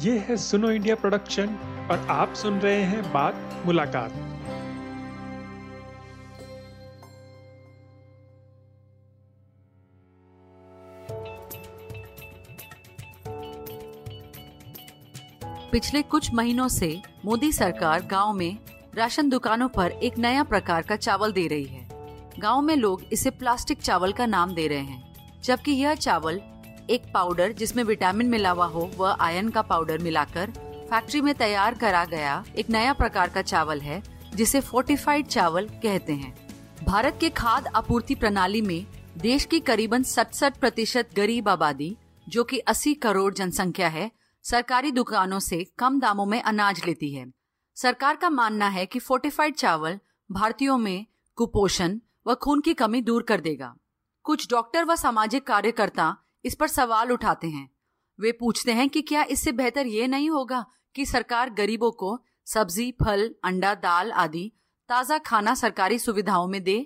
ये है सुनो इंडिया प्रोडक्शन और आप सुन रहे हैं बात मुलाकात। पिछले कुछ महीनों से मोदी सरकार गाँव में राशन दुकानों पर एक नया प्रकार का चावल दे रही है। गाँव में लोग इसे प्लास्टिक चावल का नाम दे रहे हैं, जबकि यह चावल एक पाउडर जिसमें विटामिन मिला हुआ हो, वह आयरन का पाउडर मिलाकर फैक्ट्री में तैयार करा गया एक नया प्रकार का चावल है, जिसे फोर्टिफाइड चावल कहते हैं। भारत के खाद्य आपूर्ति प्रणाली में देश की करीबन सड़सठ प्रतिशत गरीब आबादी, जो कि 80 करोड़ जनसंख्या है, सरकारी दुकानों से कम दामों में अनाज लेती है। सरकार का मानना है कि फोर्टिफाइड चावल भारतीयों में कुपोषण व खून की कमी दूर कर देगा। कुछ डॉक्टर व सामाजिक कार्यकर्ता इस पर सवाल उठाते हैं। वे पूछते हैं कि क्या इससे बेहतर ये नहीं होगा कि सरकार गरीबों को सब्ज़ी, फल, अंडा, दाल आदि ताज़ा खाना सरकारी सुविधाओं में दे?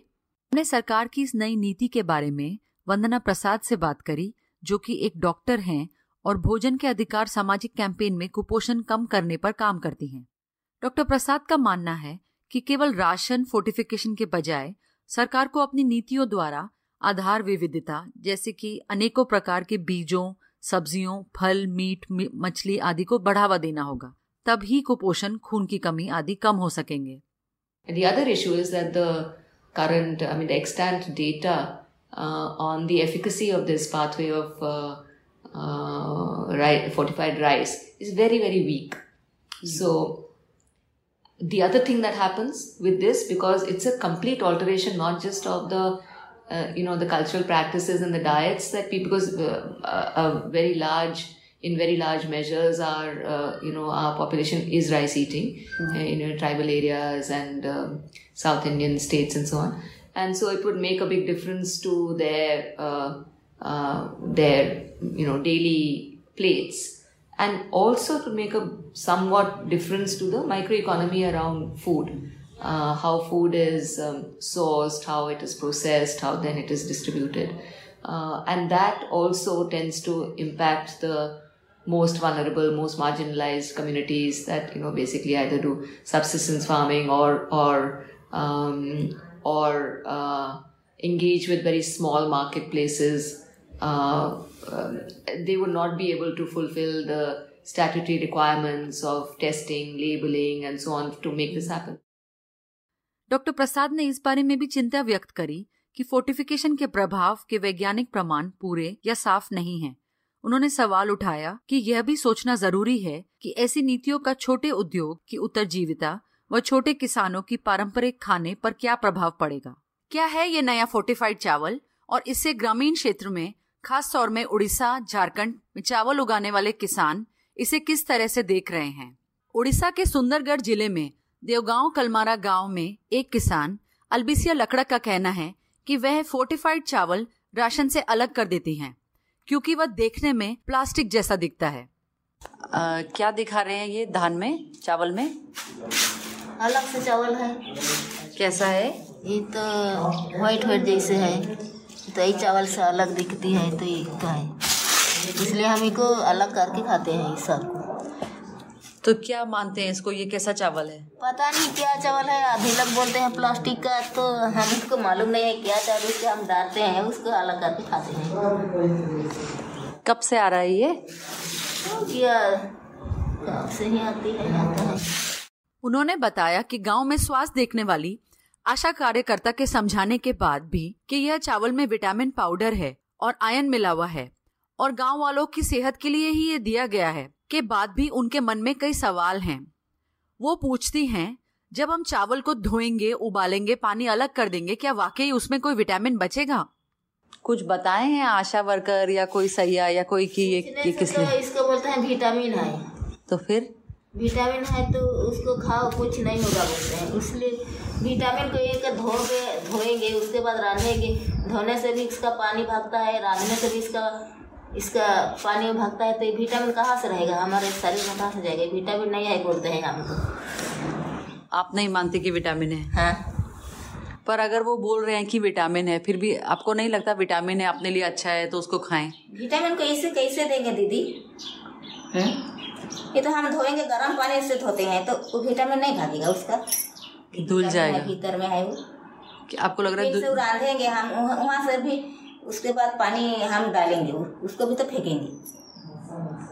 हमने सरकार की इस नई नीति के बारे में वंदना प्रसाद से बात करी, जो कि एक डॉक्टर हैं और भोजन के अधिकार सामाजिक कैंपेन में कुपोषण कम करने पर काम करती हैं। डॉक्टर प्रसाद का मानना है कि केवल राशन फोर्टिफिकेशन के बजाय सरकार को अपनी नीतियों द्वारा आधार विविधता जैसे कि अनेकों प्रकार के बीजों सब्जियों फल मीट मछली आदि को बढ़ावा देना होगा तभी कुपोषण खून की कमी आदि कम हो सकेंगे The other issue is that the current, I mean, the extant data uh, on the efficacy of this pathway of uh, uh, ri- fortified rice is very, very weak. So, the other thing that happens with this, because it's a complete alteration not just of the uh, you know the cultural practices and the diets that people because uh, a, a very large in very large measures our uh, you know our population is rice eating uh, in you know, tribal areas and um, south indian states and so on. And so it would make a big difference to their uh, uh, their you know daily plates. And also to make a somewhat difference to the microeconomy around food uh, how food is um, sourced, how it is processed, how then it is distributed. Uh, and that also tends to impact the most vulnerable, most marginalized communities that you know basically either do subsistence farming or or um, or uh, engage with very small marketplaces. Uh, um, they would not be able to fulfill the statutory requirements of testing, labeling, and so on to make this happen. Doctor Prasad ने इस बारे में भी चिंता व्यक्त करी कि fortification के प्रभाव के वैज्ञानिक प्रमाण पूरे या साफ़ नहीं हैं। उन्होंने सवाल उठाया कि यह भी सोचना ज़रूरी है कि ऐसी नीतियों का छोटे उद्योग की उत्तरजीविता व छोटे किसानों की पारंपरिक खाने पर क्या प्रभाव पड़ेगा? क्या है ये नया फोर्टिफाइड चावल? और इससे ग्रामीण क्षेत्र में, खास तौर में उड़ीसा, झारखंड में चावल उगाने वाले किसान इसे किस तरह से देख रहे हैं? उड़ीसा के सुंदरगढ़ ज़िले में देवगांव कलमारा गाँव में एक किसान अलबिसिया लकड़क का कहना है कि वह फोर्टिफाइड चावल राशन से अलग कर देती हैं क्योंकि वह देखने में प्लास्टिक जैसा दिखता है। आ, क्या दिखा रहे हैं ये धान में चावल में? अलग से चावल है। कैसा है? ये तो व्हाइट व्हाइट जैसे है। तो ये चावल से अलग दिखती है तो ये का है। इसलिए हम इसको अलग करके खाते हैं इस सब। तो क्या मानते हैं इसको? ये कैसा चावल है? पता नहीं क्या चावल है। आधे लोग बोलते हैं प्लास्टिक का तो हम इसको मालूम नहीं है क्या चावल उसके हम डालते हैं उसको अलग करके खाते हैं। कब से आ रहा है ये? कब से ही आती है है उन्होंने बताया कि गाँव में स्वास्थ्य देखने वाली आशा कार्यकर्ता के समझाने के बाद भी कि यह चावल में विटामिन पाउडर है और आयन मिला हुआ है और गाँव वालों की सेहत के लिए ही ये दिया गया है। के बाद भी उनके मन में कई सवाल हैं। वो पूछती हैं जब हम चावल को धोएँगे उबालेंगे पानी अलग कर देंगे क्या वाकई उसमें कोई विटामिन बचेगा? कुछ बताए हैं आशा वर्कर या कोई सैया या कोई की ये, ये किस तो लिए इसको बोलते हैं विटामिन है। तो फिर? विटामिन है तो उसको खाओ कुछ नहीं होगा बोलते हैं। इसलिए विटामिन को एक धोगे धोएँगे उसके बाद रांधेंगे। धोने से भी इसका पानी भागता है रांधने से भी इसका इसका पानी में भागता है तो ये विटामिन कहाँ से रहेगा? हमारे शरीर में कहाँ से जाएगा? विटामिन नहीं है बोलते हैं हम। तो आप नहीं मानते कि विटामिन है? हाँ। पर अगर वो बोल रहे हैं कि विटामिन है फिर भी आपको नहीं लगता विटामिन है अपने लिए अच्छा है तो उसको खाएँ। विटामिन कैसे कैसे देंगे दीदी? ये तो हम धोएँगे गर्म पानी से धोते हैं तो वो विटामिन नहीं भागेगा उसका। धुल जाएगा। भीतर में है वो। आपको लग रहा है रांधेंगे हम वहाँ से भी उसके बाद पानी हम डालेंगे उसको भी तो फेंकेंगे।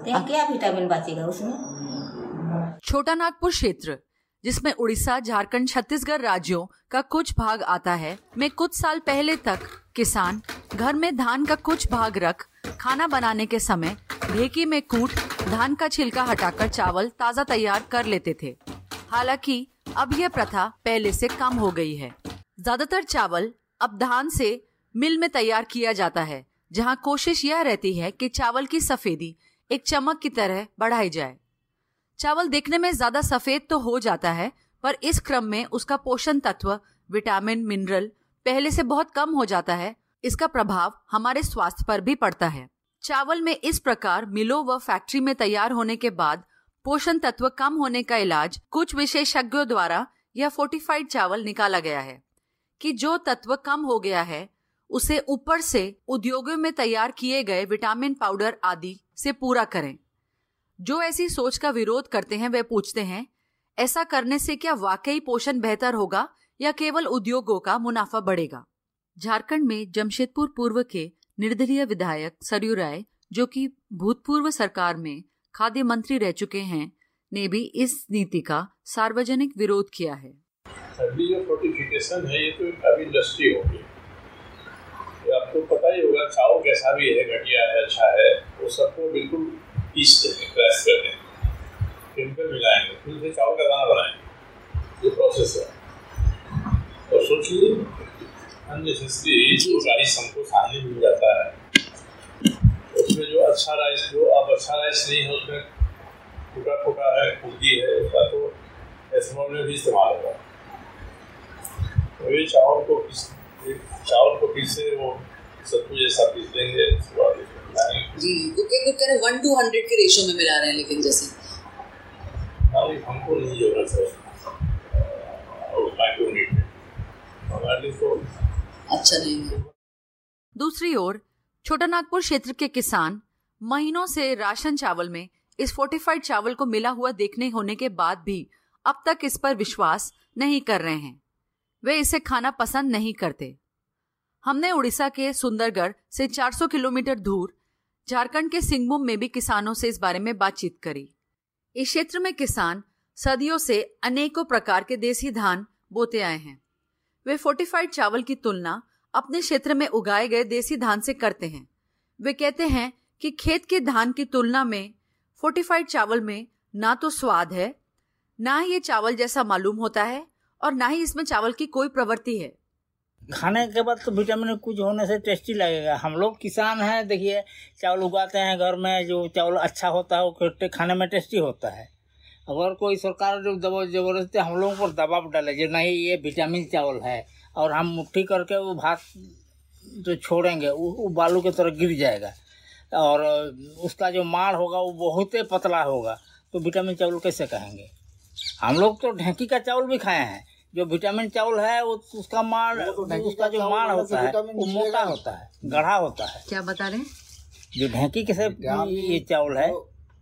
क्या विटामिन बचेगा उसमें। छोटा नागपुर क्षेत्र, जिसमें उड़ीसा, झारखंड, छत्तीसगढ़ राज्यों का कुछ भाग आता है, में कुछ साल पहले तक किसान घर में धान का कुछ भाग रख, खाना बनाने के समय ढेकी में कूट, धान का छिलका हटाकर चावल ताज़ा तैयार कर लेते थे। हालाँकि, अब यह प्रथा पहले से कम हो गई है। ज़्यादातर चावल अब धान से मिल में तैयार किया जाता है, जहाँ कोशिश यह रहती है कि चावल की सफेदी एक चमक की तरह बढ़ाई जाए। चावल देखने में ज़्यादा सफ़ेद तो हो जाता है, पर इस क्रम में उसका पोषण तत्व, विटामिन, मिनरल, पहले से बहुत कम हो जाता है, इसका प्रभाव हमारे स्वास्थ्य पर भी पड़ता है। चावल में इस प्रकार मिलों व फैक्ट्री में तैयार होने के बाद पोषण तत्व कम होने का इलाज कुछ विशेषज्ञों द्वारा यह फोर्टिफाइड चावल निकाला गया है कि जो तत्व कम हो गया है उसे ऊपर से उद्योगों में तैयार किए गए विटामिन पाउडर आदि से पूरा करें। जो ऐसी सोच का विरोध करते हैं वे पूछते हैं, ऐसा करने से क्या वाकई पोषण बेहतर होगा या केवल उद्योगों का मुनाफा बढ़ेगा? झारखंड में जमशेदपुर पूर्व के निर्दलीय विधायक सरयू राय, जो कि भूतपूर्व सरकार में खाद्य मंत्री रह चुके हैं, ने भी इस नीति का सार्वजनिक विरोध किया है। अभी जो फोर्टिफिकेशन है, ये तो अभी इंडस्ट्री हो गई ये आपको पता ही होगा चावल कैसा भी है घटिया है अच्छा है वो सबको बिल्कुल पीस देंगे क्रैश कर देंगे। केमिकल मिलाएँगे फिर उसे चावल का दाना बनाएँगे। ये प्रोसेस है। और सोचिए अननेसेसरी जो राइस हमको सामने मिल जाता है। उसमें जो अच्छा राइस जो अब अच्छा राइस नहीं है उसमें टूटा फूटा है खुदी है उसका तो एथनॉल में भी इस्तेमाल होगा। तो ये चावल को पीस चावल को पीसे वो पीस देंगे मिलाएँगे जी तो कुछ करें वन टू हंड्रेड के रेशियो में मिला रहे हैं लेकिन जैसे? हमको नहीं ज़रूरत है और माइक्रोन्यूट्रिएंट हमारे लिए तो अच्छा नहीं है। दूसरी ओर छोटा नागपुर क्षेत्र के किसान महीनों से राशन चावल में इस फोर्टिफाइड चावल को मिला हुआ देखने होने के बाद भी अब तक इस पर विश्वास नहीं कर रहे हैं। वे इसे खाना पसंद नहीं करते। हमने उड़ीसा के सुंदरगढ़ से 400 किलोमीटर दूर, झारखंड के सिंगभूम में भी किसानों से इस बारे में बातचीत करी। इस क्षेत्र में किसान सदियों से अनेकों प्रकार के देसी धान बोते आए हैं। वे फोर्टिफाइड चावल की तुलना अपने क्षेत्र में उगाए गए देसी धान से करते हैं। वे कहते हैं कि खेत के धान की तुलना में फोर्टिफाइड चावल में ना तो स्वाद है, ना ही ये चावल जैसा मालूम होता है और ना ही इसमें चावल की कोई प्रवृत्ति है। खाने के बाद तो विटामिन कुछ होने से टेस्टी लगेगा। हम लोग किसान हैं देखिए चावल उगाते हैं घर में जो चावल अच्छा होता है वो खाने में टेस्टी होता है। अगर कोई सरकार जो दबाव ज़बरदस्ती हम लोगों पर दबाव डाले जो नहीं ये विटामिन चावल है और हम मुट्ठी करके वो भात जो छोड़ेंगे वो, वो बालू की तरह गिर जाएगा। और उसका जो माड़ होगा वो बहुत ही पतला होगा। तो विटामिन चावल कैसे कहेंगे हम लोग तो ढेंकी का चावल भी खाए हैं। जो विटामिन चावल है वो उसका माड़ उसका जो माड़ होता है वो मोटा होता है गढ़ा होता है। क्या बता रहे हैं? जो ढेंकी के से ये चावल है।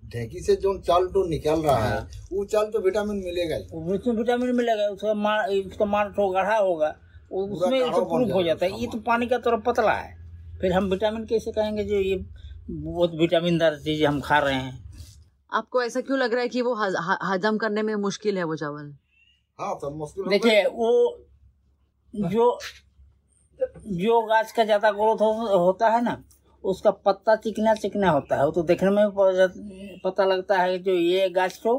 ढेंकी से जो चाल तो निकल रहा है वो चाल तो विटामिन मिलेगा उसमें विटामिन मिलेगा उसका माड़ उसका माड़ तो गढ़ा होगा उसमें तो प्रूफ हो जाता है। ये तो पानी का तरह पतला है। फिर हम विटामिन कैसे कहेंगे जो ये बहुत विटामिनदार चीज़ें हम खा रहे हैं? आपको ऐसा क्यों लग रहा है कि वो हजम करने में मुश्किल है वो चावल? हाँ सब मुश्किल देखिए वो जो जो गाछ का ज़्यादा ग्रोथ हो, होता है ना उसका पत्ता चिकना चिकना होता है। वो तो देखने में भी पता लगता है जो ये गाछ तो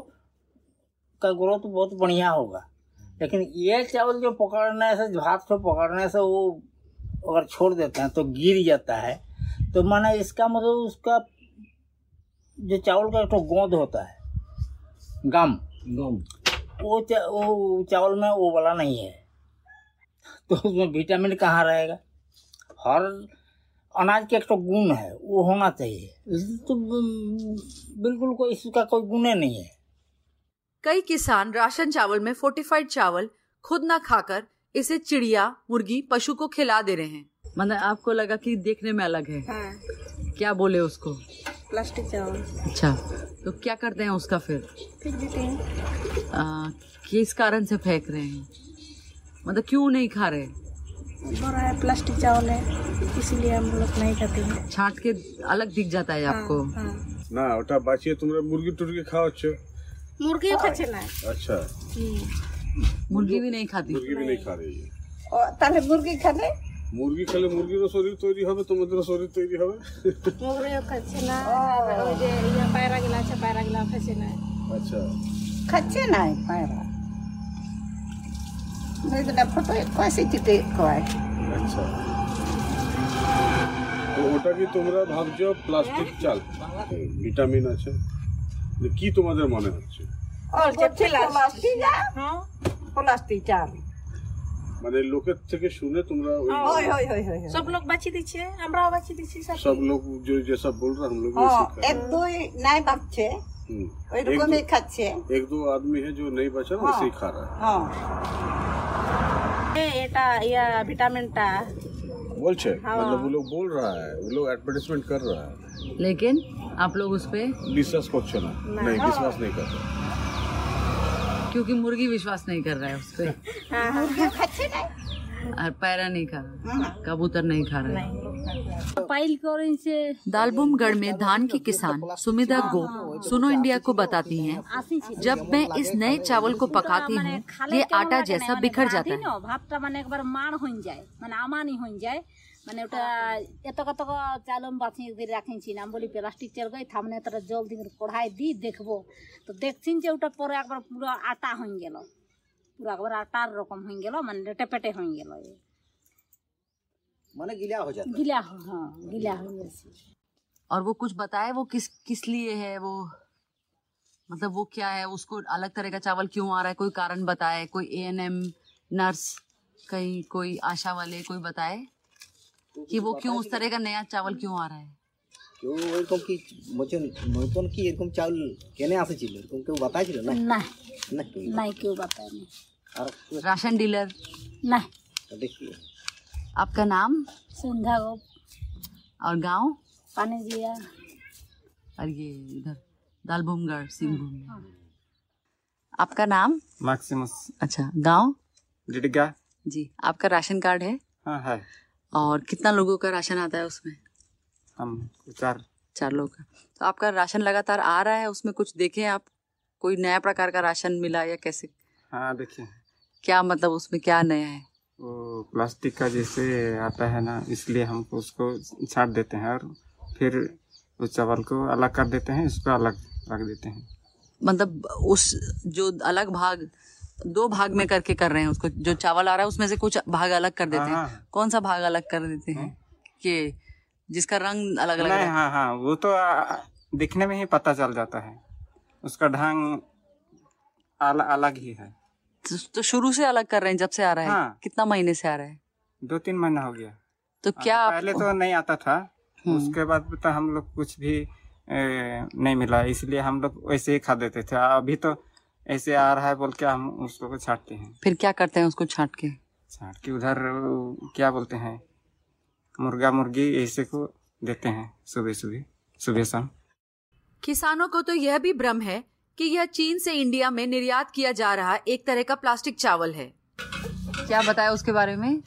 का ग्रोथ बहुत बढ़िया होगा। लेकिन ये चावल जो पकड़ने से भात को पकड़ने से वो अगर छोड़ देते हैं तो गिर जाता है। तो माने इसका मतलब उसका जो चावल का एक तो गोंद होता है। गम। गम। वो चा, वो चावल में वो वाला नहीं है। तो उसमें विटामिन कहाँ रहेगा? हर अनाज के एक तो गुण है वो होना चाहिए। तो बिल्कुल कोई इसका कोई गुण ही नहीं है। कई किसान राशन चावल में फोर्टिफाइड चावल खुद ना खाकर इसे चिड़िया मुर्गी पशु को खिला दे रहे हैं। मतलब आपको लगा कि देखने में अलग है। हाँ। क्या बोले उसको? प्लास्टिक चावल अच्छा तो क्या करते हैं उसका फिर फेंक देते हैं आ, किस कारण से फेंक रहे हैं मतलब क्यों नहीं खा रहे बोल रहा है प्लास्टिक चावल है इसीलिए हम लोग नहीं खाते हैं छांट के अलग दिख जाता है आपको हाँ না ওটা বাঁচিয়ে তোমরা মুরগি টুরগি খাওয়াচ্ছ মুরগিও খাচ্ছে না আচ্ছা मुर्गी भी नहीं खाती মুরগি भी नहीं खा रही है ও, তাহলে মুরগি খালে মুরগি খেলে মুরগিরও শরীর তৈরি হবে তোমাদেরও শরীর তৈরি হবে। মুরগিও খাচ্ছে না ওই যে ইয়ে পায়রা গুলা আছে পায়রা গুলা খাচ্ছে না। আচ্ছা। খাচ্ছে না পায়রা। দুইটা ফটো কয়েছে চিটে কয় আচ্ছা। তো ওটা কি তোমরা ভাবছ প্লাস্টিক চাল? ভিটামিন আছে। কি তোমাদের মনে হচ্ছে? প্লাস্টিক। হ্যাঁ। প্লাস্টিক চাল। মানে লোকের থেকে শুনে তোমরা ওই হই হই হই সব লোক বাঁচি দিচ্ছে আমরাও বাঁচি দিচ্ছি সব সব লোক যে जैसा बोल रहा हम लोग हम्म। एक दो नहीं बचे ওই রকম ही খাচ্ছে एक दो आदमी है जो नहीं बचा वैसे ही खा रहा है। हाँ। এটা ইয়া ভিটামিনটা बोलছে मतलब वो लोग बोल रहा है वो लोग एडवर्टाइजमेंट कर रहा है। लेकिन आप लोग उस पे विश्वास করছো না नहीं विश्वास नहीं करते। क्योंकि मुर्गी विश्वास नहीं कर रहा है उस पर और पैरा नहीं खा रहा। हाँ। कबूतर नहीं खा रहा है। दालभूमगढ़ में धान की किसान सुमिदा गो सुनो इंडिया को बताती हैं जब मैं इस नए चावल को पकाती हूँ ये आटा जैसा बिखर जाता है। एक बार मार हो जाए मन आमानी हुई जाए মানে একবার মার হয়ে যায় মানে আমানি হয়ে যায় মানে ওটা এত কত চাল আমি বাঁচিয়ে দিয়ে রাখেছি না আমি বলি প্লাস্টিক চাল গাই থামনে তোরা জল দিয়ে কড়াই দিই দেখবো তো দেখছিন যে ওটা পরে একবার পুরো আটা হয়ে গেল পুরো একবার আটার রকম হয়ে গেল মানে রেটে পেটে হয়ে গেল মানে গিলা हो जाता গিলা হ- হ্যাঁ গিলা হয়ে গেছে और वो कुछ बताए वो किस किस लिए है वो मतलब वो क्या है उसको अलग तरह का चावल क्यों आ रहा है कोई कारण बताए कोई ए एन एम नर्स कहीं कोई आशा वाले कोई बताए कि वो क्यों उस तरह का नया चावल क्यों आ रहा है কেউ এরকম কি বলছেন নতুন কি এরকম চাউল কেনে আসেছিল এরকম কেউ বাতাইছিল না না না কেউ নাই কেউ বাতায়নি আর राशन डीलर না দেখি आपका नाम সন্ধ্যা গো और गांव পানি দিয়া और ये इधर दालभूमगढ़ सिंहभूम आपका नाम मैक्सिमस अच्छा गांव डिडगा जी आपका राशन कार्ड है हाँ है और कितना लोगों का राशन आता है उसमें? हम चार। चार लोग का। तो आपका राशन लगातार आ रहा है? उसमें कुछ देखे आप? कोई नया प्रकार का राशन मिला या कैसे? हाँ देखिए। क्या मतलब उसमें क्या नया है? वो प्लास्टिक का जैसे आता है ना इसलिए हम उसको छाट देते हैं और फिर उस चावल को अलग कर देते हैं इसको अलग रख देते हैं। मतलब उस जो अलग भाग दो भाग में करके कर रहे हैं उसको। जो चावल आ रहा है उसमें से कुछ भाग अलग कर देते हाँ, हैं हाँ। कौन सा भाग अलग कर देते हैं? कि जिसका रंग अलग अलग नहीं है? हाँ हाँ वो तो आ, दिखने में ही पता चल जाता है। उसका ढंग अलग अलग ही है। तो, तो शुरू से अलग कर रहे हैं जब से आ रहा है? हाँ। कितना महीने से आ रहा है? दो तीन महीना हो गया। तो क्या आप- पहले तो नहीं आता था। हम्म। उसके बाद तो हम लोग कुछ भी ए, नहीं मिला। इसलिए हम लोग वैसे ही खा देते थे। अभी तो ऐसे आ रहा है बोल के हम उसको छाटते हैं। फिर क्या करते हैं उसको छाट के? छाट के उधर क्या बोलते हैं? मुर्गा मुर्गी ऐसे को देते हैं सुबह सुबह सुबह शाम। किसानों को तो यह भी भ्रम है कि यह चीन से इंडिया में निर्यात किया जा रहा एक तरह का प्लास्टिक चावल है। क्या बताया उसके बारे में?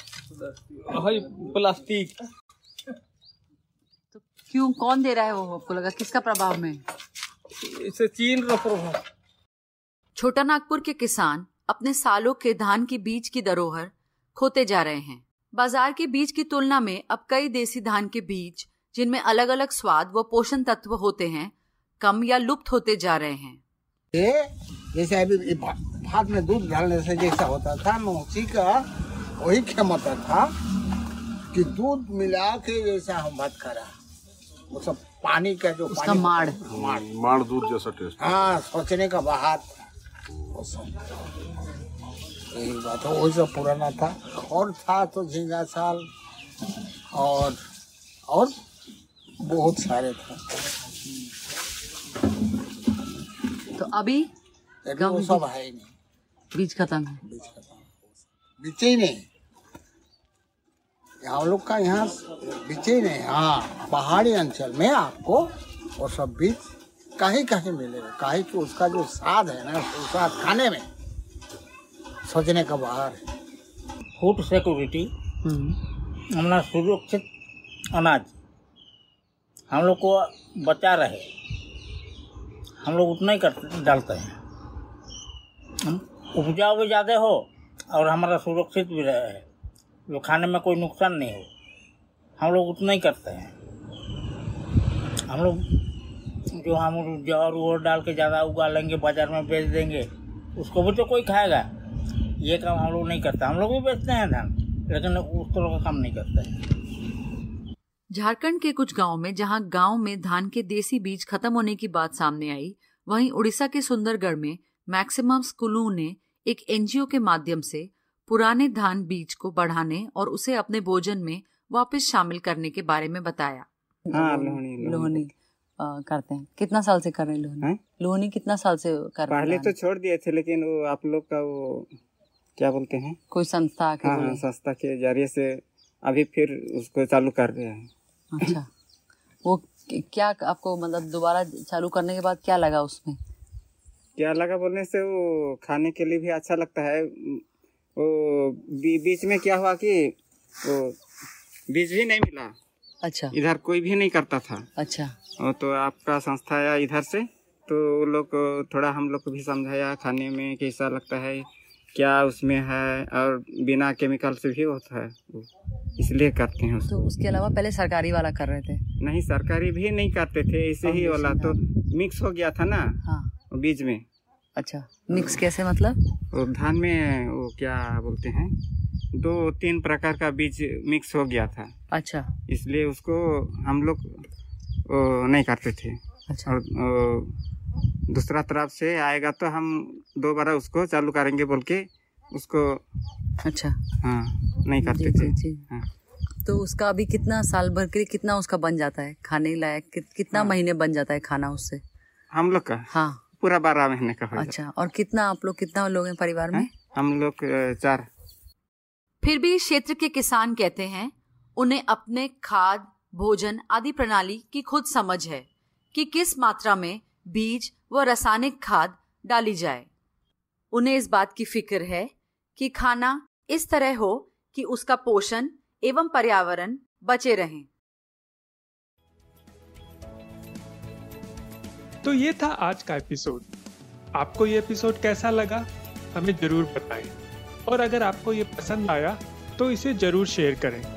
प्लास्टिक। तो क्यों कौन दे रहा है वो आपको लगा? किसका प्रभाव में? इसे चीन का प्रभाव। छोटा नागपुर के किसान अपने सालों के धान की बीज की धरोहर खोते जा रहे हैं। बाज़ार के बीज की तुलना में अब कई देसी धान के बीज जिनमें अलग अलग स्वाद व पोषण तत्व होते हैं कम या लुप्त होते जा रहे हैं। ये जैसे अभी भात में दूध डालने से जैसा होता था मौसी का वही क्षमता था कि दूध मिला के जैसा हम भात खा रहा वो सब पानी का जो उसका पानी माड़। माड़। माड़ दूध जैसा टेस्ट। हाँ सोचने का सब यही बात है। वही सब पुराना था और था तो झींगा साल और और बहुत सारे थे। तो अभी वो सब है ही नहीं। बीज खत्म है। बीच खत्म बीचे ही। नहीं। हम लोग का यहाँ बीचे ही नहीं। हाँ पहाड़ी अंचल में आपको और सब बीज कहीं कहीं मिलेगा? कहीं कि उसका जो स्वाद है ना वो स्वाद खाने में सोचने का बाहर है। फ़ूड सिक्योरिटी हमारा सुरक्षित अनाज हम लोग को बचा रहे। हम लोग उतना ही कर डालते हैं। हम उपजाऊ भी ज़्यादा हो और हमारा सुरक्षित भी रहे। जो खाने में कोई नुकसान नहीं हो हम लोग उतना ही करते हैं। हम लोग जो हम जौर वोर डाल के ज़्यादा उगा लेंगे बाज़ार में बेच देंगे उसको भी तो कोई खाएगा। ये काम हम लोग नहीं करते। हम लोग भी बेचते हैं धान लेकिन उस तरह का काम नहीं करते हैं। झारखंड के कुछ गाँव में जहाँ गाँव में धान के देसी बीज खत्म होने की बात सामने आई वहीं उड़ीसा के सुंदरगढ़ में मैक्सिमम स्कूलों ने एक एनजीओ के माध्यम से पुराने धान बीज को बढ़ाने और उसे अपने भोजन में वापस शामिल करने के बारे में बताया। हाँ लोहनी। लोहनी। करते हैं। कितना साल से कर रहे हैं लोहनी? हैं? लोहनी कितना साल से कर रहे पहले तो छोड़ दिए थे लेकिन वो आप लोग का वो क्या बोलते हैं? कोई संस्था आके हाँ हाँ संस्था के ज़रिए से अभी फिर उसको चालू कर रहे हैं। अच्छा। वो क्या आपको मतलब दोबारा चालू करने के बाद क्या लगा उसमें? क्या लगा बोलने से वो खाने के लिए भी अच्छा लगता है। वो बीच में क्या हुआ कि वो बीज भी नहीं मिला। अच्छा। इधर कोई भी नहीं करता था। अच्छा। तो आपका संस्था आया इधर से तो वो लोग थोड़ा हम लोग को भी समझाया खाने में कैसा लगता है क्या उसमें है और बिना केमिकल से भी होता है वो इसलिए करते हैं उसको। तो उसके अलावा पहले सरकारी वाला कर रहे थे? नहीं सरकारी भी नहीं करते थे ऐसे ही वाला तो मिक्स हो गया था ना हाँ। बीज में। अच्छा मिक्स कैसे मतलब? वो धान में वो क्या बोलते हैं दो तीन प्रकार का बीज मिक्स हो गया था। अच्छा। इसलिए उसको हम लोग नहीं करते थे। अच्छा। और दूसरा तरफ़ से आएगा तो हम दोबारा उसको चालू करेंगे बोल के उसको अच्छा। हाँ नहीं करते जी, थे। जी, जी। हाँ। तो उसका अभी कितना साल भर के लिए कितना उसका बन जाता है? खाने लायक कि, कितना हाँ। महीने बन जाता है खाना उससे? हम लोग का? हाँ। पूरा बारह महीने का हो अच्छा और कितना आप लोग कितना लोग हैं परिवार में? हम लोग चार। फिर भी क्षेत्र के किसान कहते हैं उन्हें अपने खाद भोजन आदि प्रणाली की खुद समझ है कि किस मात्रा में बीज व रासायनिक खाद डाली जाए। उन्हें इस बात की फ़िक्र है कि खाना इस तरह हो कि उसका पोषण एवं पर्यावरण बचे रहें। तो ये था आज का एपिसोड। आपको ये एपिसोड कैसा लगा, हमें ज़रूर बताएँ। और अगर आपको ये पसंद आया तो इसे ज़रूर शेयर करें।